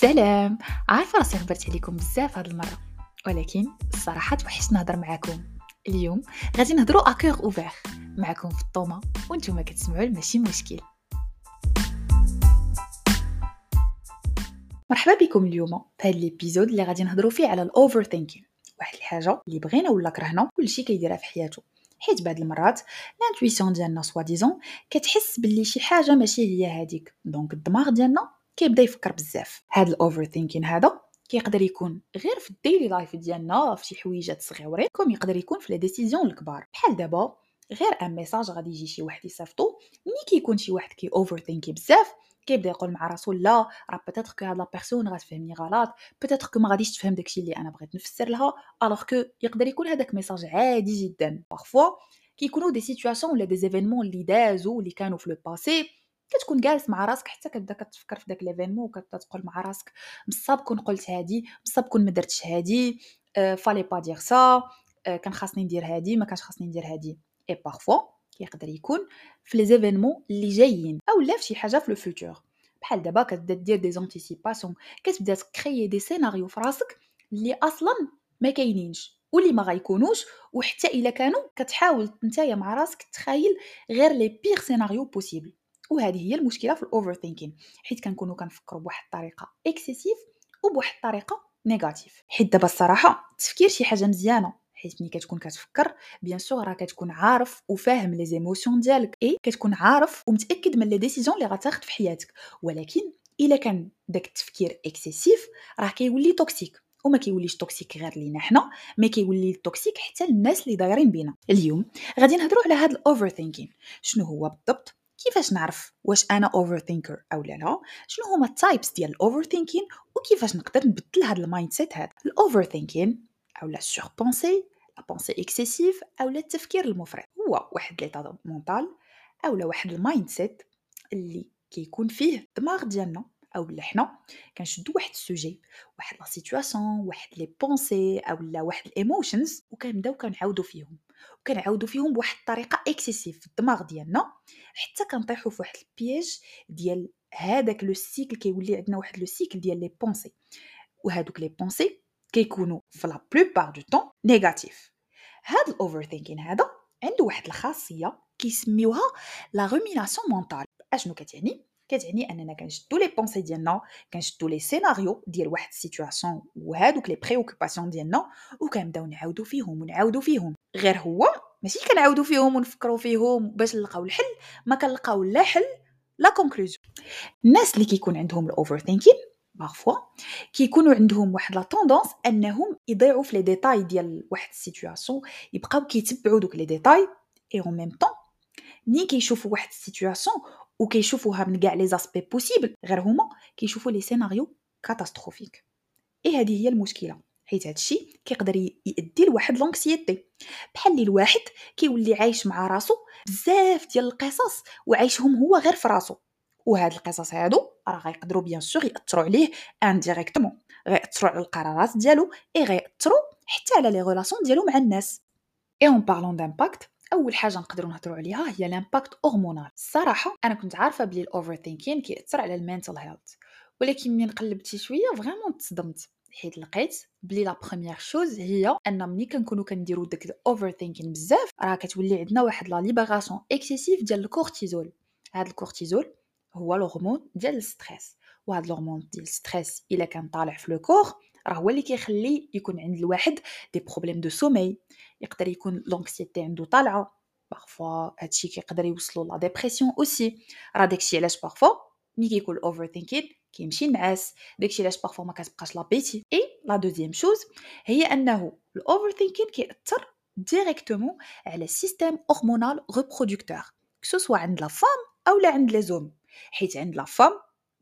سلام عارفة راسي غبرت عليكم بزاف هاد المرة ولكن الصراحه توحشت نهضر معاكم. اليوم غادي نهضروا à cœur ouvert معكم في الطومة وأنتم كتسمعوا ماشي مشكل. مرحبا بكم اليوم في هذا ال episode اللي غادي نهضروا فيه على ال overthinking واحد الحاجة اللي بغينا ولا كرهنا كلشي كيديرها في حياته. حيت بعض المرات ال intuition ديالنا soi-disant كتحس باللي شي حاجة ماشي هي هذيك donc الدماغ ديالنا كيبدا يفكر بزاف. هاد ال overthinking هذا كيقدر يكون غير في ال daily life ديالنا في شي حويجات صغيورين comme يقدر يكون في les décisions الكبار. بحال دابا غير un message غادي يجي شي واحد يصيفطو ملي كيكون شي واحد كي overthinkي بزاف كيبدا يقول مع راسو لا راه peut-être que هاد la personne غتفهمني غلط peut-être que ما غاديش تفهم داكشي اللي أنا بغيت نفسر لها alors que يقدر يكون هذاك message عادي جدا. parfois كيكونوا des situations ولا des événements اللي دازو اللي كانوا في le passé كتكون جالس مع راسك حتى كتبدا كتفكر في داك l'événement وكتبدا تقول مع راسك. بصاب كون قلت هادي بصاب كون ما درتش هادي fallait pas dire ça كان خاصني ندير هادي ما كانش خاصني ندير هادي. et parfois كيقدر يكون في les événements اللي جايين أو لا في شي حاجة في le futur بحال دابا كتبدا دير des anticipations كتبدا ت créer des scénarios في راسك اللي أصلا ما كاينينش واللي ما غيكونوش وحتى إلا كانوا كتحاول نتايا مع راسك تخيل غير les pires scénarios possibles وهذه هي المشكلة في ال overthinking حيت كنكونوا كنفكروا بواحد الطريقة excessive وبواحد الطريقة négative حيت دابا الصراحة التفكير شي حاجة مزيانة حيت ملي كتكون كتفكر bien sûr راه كتكون عارف وفاهم les émotions ديالك اي كتكون عارف ومتأكد من les décisions اللي غتاخذ في حياتك. ولكن إلا كان داك التفكير excessif راه كيولي toxique وما كيوليش toxique غير لينا حنا ما كيولي toxique حتى الناس اللي دايرين بينا. اليوم غادي نهضروا على هذا ال overthinking شنو هو بالضبط؟ كيفاش نعرف واش أنا overthinker أو لا لا؟ شنو هما ال types ديال ال overthinking وكيفاش نقدر نبدل هذا ال mindset هذا ال overthinking أو لا surpensée la pensée excessive أو لا التفكير المفرط. هو واحد l'état mental أو لا واحد ال mindset اللي كيكون فيه الدماغ ديالنا أو لا حنا كنشدو واحد ال sujet واحد la situation واحد les pensées أو لا واحد ال emotions وكنبداو كنعاودو فيهم. وكنعاودو فيهم بواحد الطريقة excessive في الدماغ ديالنا حتى كنطيحو واحد ال piège ديال هذاك le cycle كيولي عندنا واحد le cycle ديال les pensées وهادوك les pensées كيكونوا في la plupart du temps négatives هاد ال overthinking هذا عنده واحد الخاصية كيسميوها la rumination mentale أشنو كتعني؟ كتعني أننا كنشدو les pensées ديالنا كنشدو les scénarios ديال واحد ال situation وهادوك les préoccupations ديالنا وكنبداو نعاودو فيهم ونعاودو فيهم. غير هو ماشي كنعاودو فيهم ونفكروا فيهم باش نلقاو الحل ما كنلقاو لا حل la conclusion الناس اللي كيكون عندهم ال overthinking parfois كيكونوا عندهم واحد la tendance أنهم يضيعوا في les détails ديال واحد ال situation يبقاو كيتبعوا دوك les détails et en même temps ملي كيشوفوا واحد ال situation وكيشوفوها من كاع les aspects possibles غير هما كيشوفوا les scénarios catastrophiques et هذه هي المشكلة. حيت هادشي كيقدر يؤدي لواحد l'anxiété بحال اللي الواحد كيولي عايش مع راسو بزاف ديال القصص وعايشهم هو غير في راسو. وهاد القصص هادو راه غيقدروا bien sûr يأثروا عليه indirectement غيأثروا على القرارات ديالو اي غيأثروا حتى على les relations ديالو مع الناس. et en parlant d'impact أول حاجة نقدروا نهضروا عليها هي l'impact hormonal الصراحة أنا كنت عارفة بلي ال overthinking كيأثر على ال mental health ولكن من قلبت شوية vraiment تصدمت. حيت لقيت بلي la première chose هي أن ملي كنكونوا كنديروا داك ال overthinking بزاف راه كتولي عندنا واحد la libération excessive ديال الكورتيزول هذا الكورتيزول هو الهرمون ديال ال stress وهذا الهرمون ديال ال stress إلا كان طالع في le corps راه هو اللي كيخلي يكون عند الواحد des problèmes de sommeil يقدر يكون l'anxiété عنده طالعة. parfois هادشي كيقدر يوصلو la dépression aussi راه داكشي علاش parfois ملي كيكون ال overthinking كيمشي نعاس. داكشي علاش parfois ما كتبقاش l'appétit et la deuxième chose هي أنه ال overthinking كيأثر directement على ال système hormonal reproducteur que ce soit عند la femme أو لا عند les hommes حيت عند la femme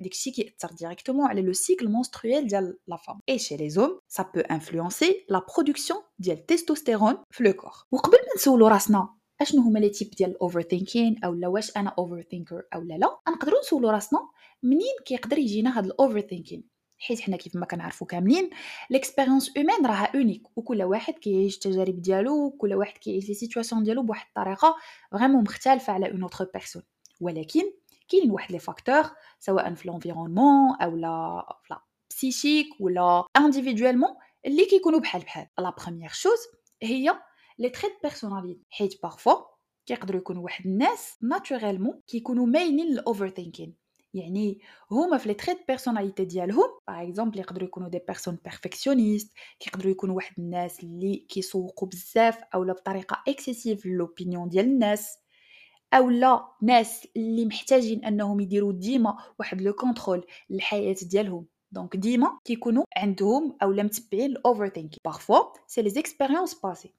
داكشي كيأثر directement على le cycle menstruel ديال la femme et chez les hommes ça peut influencer la production ديال ال testostérone في le corps وقبل ما نسولو راسنا أشنو هما les types ديال ال overthinking أو لا واش أنا overthinker أو لا لا نقدروا نسولو راسنا منين كيقدر يجينا هاد ال overthinking حيت حنا كيف ما كنعرفوا كاملين l'expérience humaine راها unique وكل واحد كيعيش التجارب ديالو وكل واحد كيعيش les situations ديالو بواحد الطريقة vraiment مختلفة على une autre personne ولكن كاين واحد les facteurs سواء في l'environnement أو لا في psychique ولا individuellement اللي كيكونوا بحال بحال. la première chose هي les traits de personnalité حيت parfois كيقدروا يكونوا واحد الناس naturellement كيكونوا مايلين لل overthinking يعني هما في les traits de personnalité ديالهم par exemple يقدروا يكونوا des personnes perfectionnistes كيقدروا يكونوا واحد الناس اللي كيسوقوا بزاف اولا بطريقة excessive l'opinion ديال الناس اولا ناس اللي محتاجين أنهم يديروا ديما واحد le contrôle للحياة ديالهم. donc ديما كيكونوا عندهم اولا متبعين ال overthinking parfois c'est les expériences passées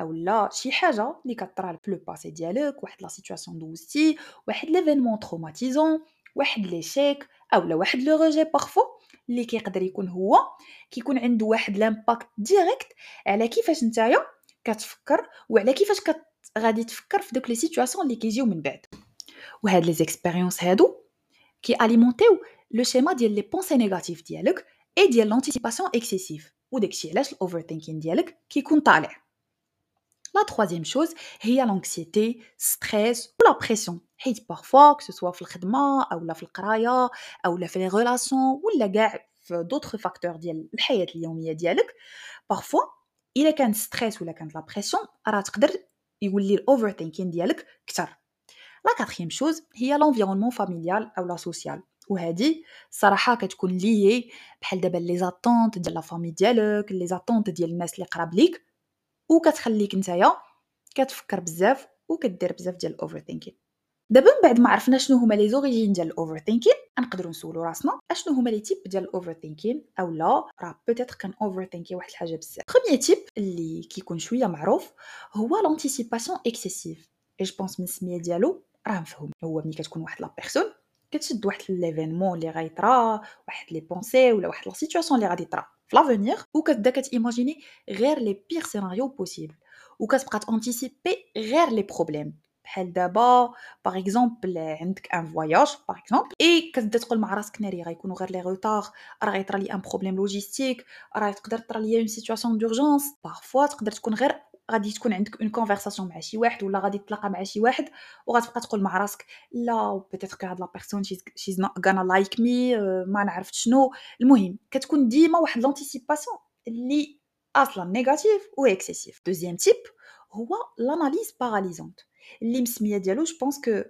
اولا شي حاجة اللي كطرا في le passé ديالك واحد la situation دوزتي واحد l'événement traumatisant واحد l'échec اولا واحد le rejet parfois اللي كيقدر يكون هو كيكون عنده واحد l'impact direct على كيفاش نتايا كتفكر وعلى كيفاش كت غادي تفكر في دوك les situations اللي كيجيو من بعد. وهاد les expériences هادو كي alimentيو le schéma ديال les pensées négatives ديالك et ديال l'anticipation excessive وداكشي علاش ال overthinking ديالك كيكون طالع. la troisième chose هي l'anxiété stress و la pression حيت parfois que ce soit في الخدمة اولا في القراية اولا في les relations ولا كاع في d'autres facteurs ديال الحياة اليومية ديالك parfois إلا كان stress ولا كانت la pression راه تقدر يولي ال overthinking ديالك كتر. la quatrième chose هي l'environnement familial أو لا social وهذه صراحة كتكون liée بحال دابا les attentes ديال la famille ديالك les attentes ديال الناس اللي قراب ليك وكتخليك نتايا كتفكر بزاف وكدير بزاف ديال ال overthinking دابا من بعد ما عرفنا شنو هما les origines ديال ال overthinking نقدروا نسولو راسنا اشنو هما les types ديال ال overthinking اولا راه peut-être كان overthinkي واحد الحاجة بزاف. premier type اللي كيكون شوية معروف هو l'anticipation excessive et je pense من السمية ديالو راه مفهوم. هو ملي كتكون واحد la personne كتشد واحد l'événement اللي غيطرا واحد les pensées ولا واحد la situation اللي غادي طرا في l'avenir وكتبدا كت imaginer غير les pires scénarios possibles وكتبقى ت anticiper غير les problèmes بحال دابا par exemple عندك un voyage par exemple et كتبدا تقول مع راسك ناري غيكونوا غير les retards راه غيطرا لي un problème logistique راه تقدر طرا ليا une situation d'urgence parfois تقدر تكون غير غادي تكون عندك une conversation مع شي واحد ولا غادي تلاقى مع شي واحد وغتبقى تقول مع راسك là peut-être que هاد la personne she's not gonna like me ما نعرفت شنو. المهم كتكون ديما واحد l'anticipation اللي أصلا négative و excessive deuxième type هو l'analyse paralysante اللي مسمية ديالو je pense que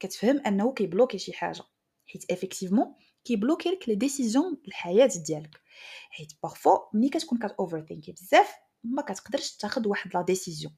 كتفهم أنه كي bloquer شي حاجة. حيت effectivement كي bloquer لك les décisions الحياة ديالك. حيت parfois ملي كتكون كات overthink ي بزاف ما كتقدرش تاخذ واحد la décision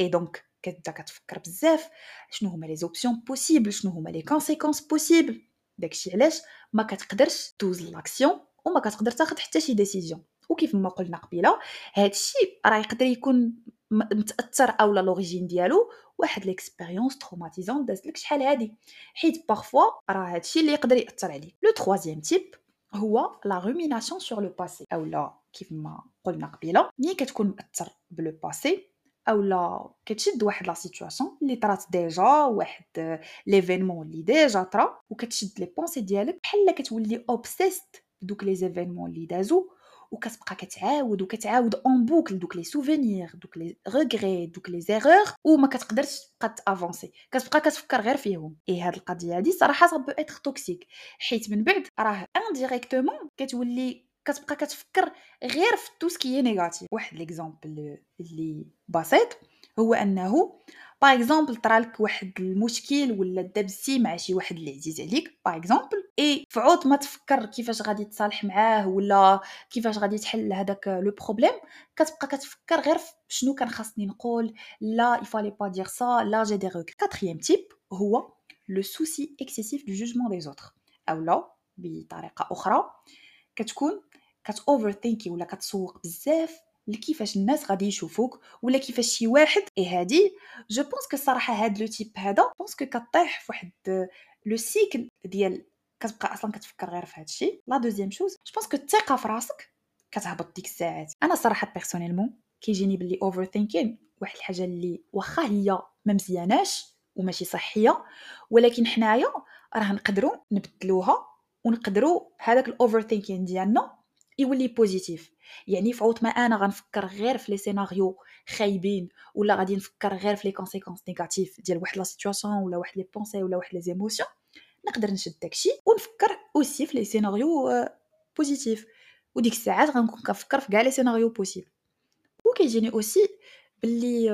et donc كتبدا كتفكر بزاف شنو هما les options possibles شنو هما les conséquences possibles داكشي علاش ما كتقدرش دوز l'action وما كتقدر تاخذ حتى شي décision وكيف ما قلنا قبيلة هادشي راه يقدر يكون متأثر أولا l'origine ديالو واحد l'expérience traumatisante دازت لك شحال هادي. حيت parfois راه هادشي اللي يقدر يأثر عليك. le troisième type هو la rumination sur le passé اولا كيف ما قلنا قبيلة ملي كتكون مأثر ب le passé اولا كتشد واحد la situation اللي طرات déjà واحد l'événement اللي déjà طرا وكتشد les pensées ديالك بحال كتولي obsessed بدوك les événements اللي دازو. وكتبقى كتعاود وكتعاود en boucle دوك les souvenirs دوك les regrets دوك les erreurs وما كتقدرش تبقى ت avancer. كتبقى كتفكر غير فيهم. إي هاد القضية هادي صراحة ça peut être toxique حيت من بعد راه indirectement كتولي كتبقى كتفكر غير في tout ce qui négatif واحد l'exemple اللي بسيط. هو أنه par exemple طرالك واحد المشكل ولا دبستي مع شي واحد اللي عزيز عليك par exemple et فعود ما تفكر كيفاش غادي تصالح معاه ولا كيفاش غادي تحل هذاك le problème كتبقى كتفكر غير شنو كان خاصني نقول là il fallait pas dire ça là j'ai dit روك quatrième type هو le souci excessif du jugement des autres اولا بطريقة أخرى كتكون كت overthink ي ولا كتسوق بزاف لكيفاش الناس غادي يشوفوك ولا كيفاش شي واحد. et هادي. je pense que الصراحه هاد le type هذا pense que كطيح في واحد le cycle ديال كتبقى أصلا كتفكر غير في هادشي la deuxième chose je pense que الثقه في راسك كتهبط ديك الساعات. أنا صراحة personnellement كيجيني بلي overthinking واحد الحاجة اللي واخا هي ما مزياناش وماشي صحية ولكن حنايا راه نقدروا نبدلوها ونقدروا هذاك ال overthinking ديالنا يولي positif. يعني فعوت ما أنا غنفكر غير في les scénarios خايبين ولا غادي نفكر غير في les conséquences négatives ديال واحد la situation ولا واحد les pensées ولا واحد les émotions نقدر نشد داكشي ونفكر aussi في les scénarios positifs وديك الساعات غنكون كنفكر في كاع les scénarios possibles وكيجيني aussi باللي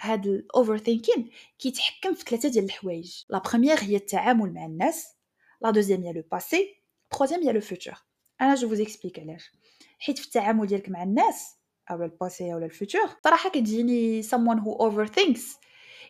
هاد ال overthinking كيتحكم في ثلاثة ديال الحوايج. la première هي التعامل مع الناس. la deuxième هي le passé troisième هي le futur أنا je vous explique علاش. حيت في التعامل ديالك مع الناس أو ال passé أو ال futur صراحة كتجيني someone who overthinks.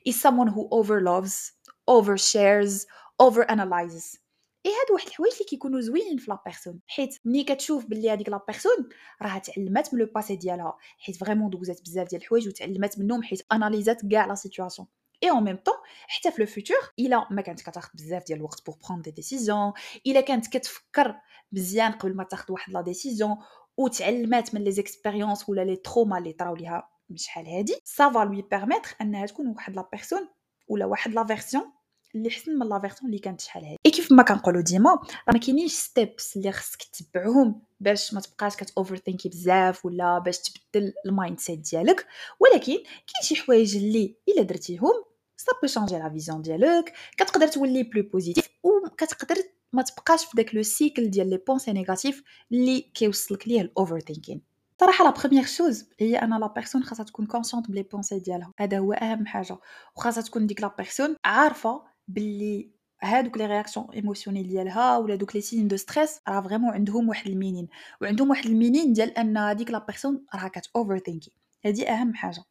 Is someone who overloves overshares overanalyzes. اي هادو واحد الحوايج اللي كيكونوا زوينين في la personne حيت ملي كتشوف بلي هذيك la personne راها تعلمات من le passé ديالها. حيت vraiment دوزات بزاف ديال الحوايج وتعلمات منهم حيت analysé ات كاع la situation et en même temps حتى في le futur إلا ما كانت كتاخذ بزاف ديال الوقت pour prendre des décisions إلا كانت كتفكر مزيان قبل ما تاخذ واحد la décision وتعلمات من les expériences ولا les traumas اللي طراو ليها شحال هادي ça va lui permettre أنها تكون واحد la personne ولا واحد la version اللي حسن من la version اللي كانت شحال هادي. اي كيف ما كنقولوا ديما راه ما كاينينش steps اللي خصك تتبعهم باش ما تبقاش كت overthink ي بزاف ولا باش تبدل ال mindset ديالك ولكن كاين شي حوايج اللي إلا درتيهم ça peut changer la vision ديالك. كتقدر تولي plus positif وكتقدر ما تبقاش في داك le cycle ديال les pensées négatives اللي كيوصلك ليه ال overthinking صراحة la première chose هي أنا la personne خاصها تكون consciente ب les pensées ديالها. هذا هو أهم حاجة. وخاصها تكون ديك la personne عارفة باللي هادوك les réactions émotionnelles ديالها ولا دوك les signes de stress راه vraiment عندهم واحد ال meaning. وعندهم واحد ال meaning ديال أن هذيك la personne راه كات overthink ي هادي أهم حاجة.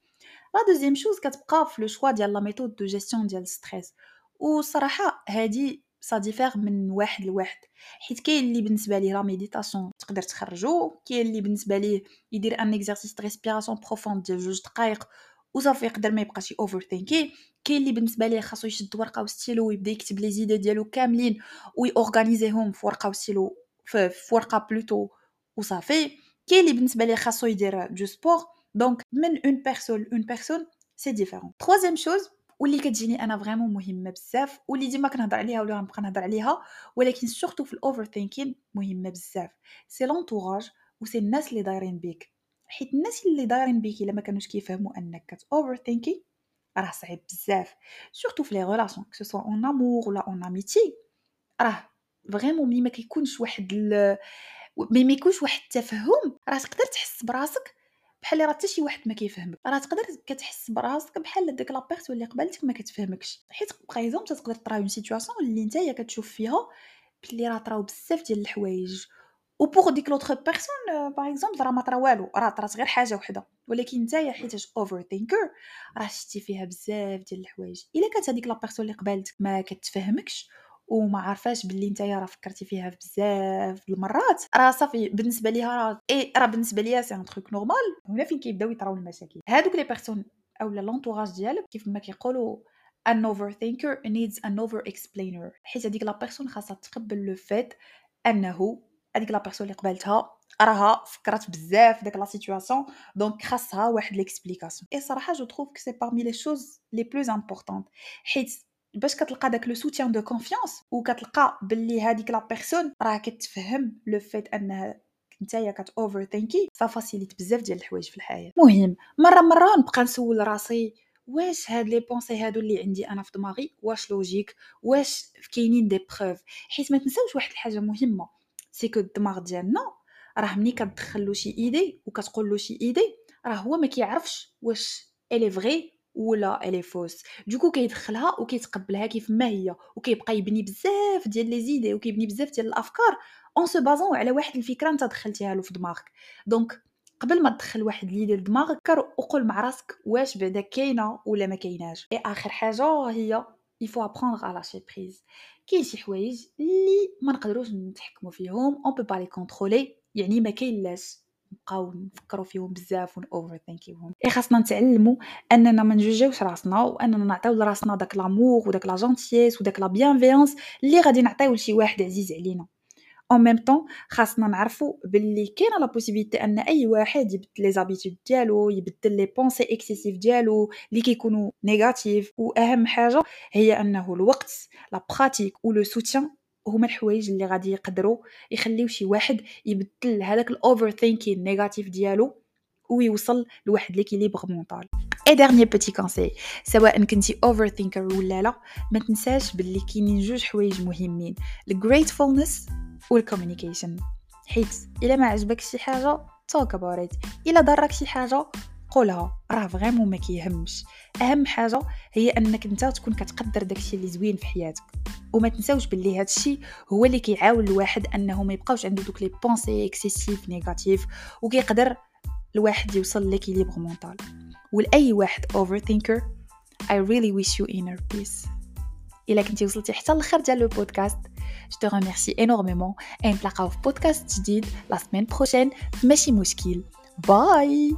la deuxième chose كتبقى في le choix ديال la méthode de gestion ديال stress وصراحه هادي ça diffère من واحد لواحد حيت كاين اللي بالنسبة ليه la méditation تقدر تخرجو كاين اللي بالنسبة ليه يدير un exercice de respiration profonde ديال جوج دقائق وصافي يقدر ما يبقاش overthink ي كاين اللي بالنسبة ليه خاصو يشد ورقه وستيلو ويبدا يكتب les idées ديالو كاملين وي organiser هم في ورقه وستيلو في, في ورقه plutôt وصافي كاين اللي بالنسبة ليه خاصو يدير du sport donc من une personne une personne c'est différent troisième chose واللي كتجيني أنا vraiment مهمه بزاف واللي ديما كنهضر عليها ولا غنبقى نهضر عليها ولكن surtout في ال overthinking مهمه بزاف c'est l'entourage و c'est الناس اللي دايرين بيك. حيت الناس اللي دايرين بيك إلا ما كانوش كيفهموا أنك كت overthink ي راه صعيب بزاف. surtout في les relations que ce soit en amour ولا en amitié راه vraiment ملي ما كيكونش واحد ال... ملي ما يكونش واحد التفهم راه تقدر تحس براسك بحال راه حتى شي واحد ما كيفهمك. راه تقدر كتحس براسك بحال داك la personne اللي قبلتك ما كتفهمكش. حيت par تقدر تطرا une situation اللي نتايا كتشوف فيها بلي راه طراو بزاف ديال الحوايج. و pour ديك l'autre personne par exemple راه ما طرا والو. راه طرات غير حاجة وحدة. ولكن نتايا حيتاش overthinker راه شتي فيها بزاف ديال الحوايج. إلا كانت هذيك la personne اللي قبلتك ما كتفهمكش وما عارفاش باللي نتايا راه فكرتي فيها بزاف المرات. راه صافي بالنسبة ليها راه اي راه بالنسبة ليا c'est un truc normal هنا فين كيبداو يطراو المشاكل. هادوك les personnes اولا l'entourage ديالك كيف ما كيقولوا thinker needs an overexplainer حيت هذيك la personne خاصها تقبل le fait أنه هذيك la personne اللي قبلتها راها فكرت بزاف داك la situation donc خاصها واحد l'explication et صراحة je trouve que c'est parmi les choses les plus importantes حيت باش كتلقى داك le soutien de confiance وكتلقى باللي هذيك la personne راه كتفهم le fait أنها نتايا كت overthink ي ça facilite بزاف ديال الحوايج في الحياة. مهم مرة مرة نبقى نسول راسي واش هاد les pensées هادو اللي عندي أنا في دماغي؟ واش لوجيك واش كاينين des preuves حيت ما تنساوش واحد الحاجة مهمة c'est que الدماغ ديالنا راه ملي كتدخل له شي idée وكتقول له شي idée راه هو ما كيعرفش واش elle est vraie ولا elle est fausse du coup كيدخلها وكيتقبلها كيف ما هي وكيبقى يبني بزاف ديال les idées وكيبني بزاف ديال الأفكار en se basant على واحد الفكرة أنت دخلتيها له في دماغك. donc قبل ما تدخل واحد l'idée لدماغك كار وقول مع راسك واش بعدا كاينة ولا ما كايناش. اي آخر حاجة هي il faut apprendre à lâcher prise كاين شي حوايج اللي ما نقدروش نتحكموا فيهم on peut pas les contrôler يعني ما كاين لاش. نبقاو نفكروا فيهم بزاف ون overthink يهم et خاصنا نتعلموا أننا ما نجوجيوش راسنا واننا نعطيو لراسنا داك l'amour وداك la gentillesse وداك la bienveillance اللي غادي نعطيو لشي واحد عزيز علينا. en même temps خاصنا نعرفوا باللي كاينة la possibilité أن أي واحد يبدل les habitudes ديالو يبدل les pensées excessives ديالو اللي كيكونوا négatives واهم حاجة هي أنه الوقت la pratique le soutien هما الحوايج اللي غادي يقدروا يخليو شي واحد يبدل هذاك ال overthinking négatif ديالو ويوصل لواحد l'équilibre mental et dernier petit conseil سواء كنتي overthinker ولا لا ما تنساش باللي كاينين جوج حوايج مهمين ال gratefulness وال communication حيت إلا ما عجبك شي حاجة talk about إلا ضرك شي حاجة قولها. راه vraiment ما كيهمش. أهم حاجة هي أنك أنت تكون كتقدر داكشي اللي زوين في حياتك. وما تنساوش باللي هادشي هو اللي كيعاون الواحد انه ما يبقاوش عنده دوك les pensées excessives négatives وكيقدر الواحد يوصل l'équilibre mental ولأي واحد overthinker I really wish you inner peace. إلا كنتي وصلتي حتى الآخر ديال le podcast je te remercie énormément. Et نتلاقاو في بودكاست جديد la semaine prochaine ماشي مشكل. باي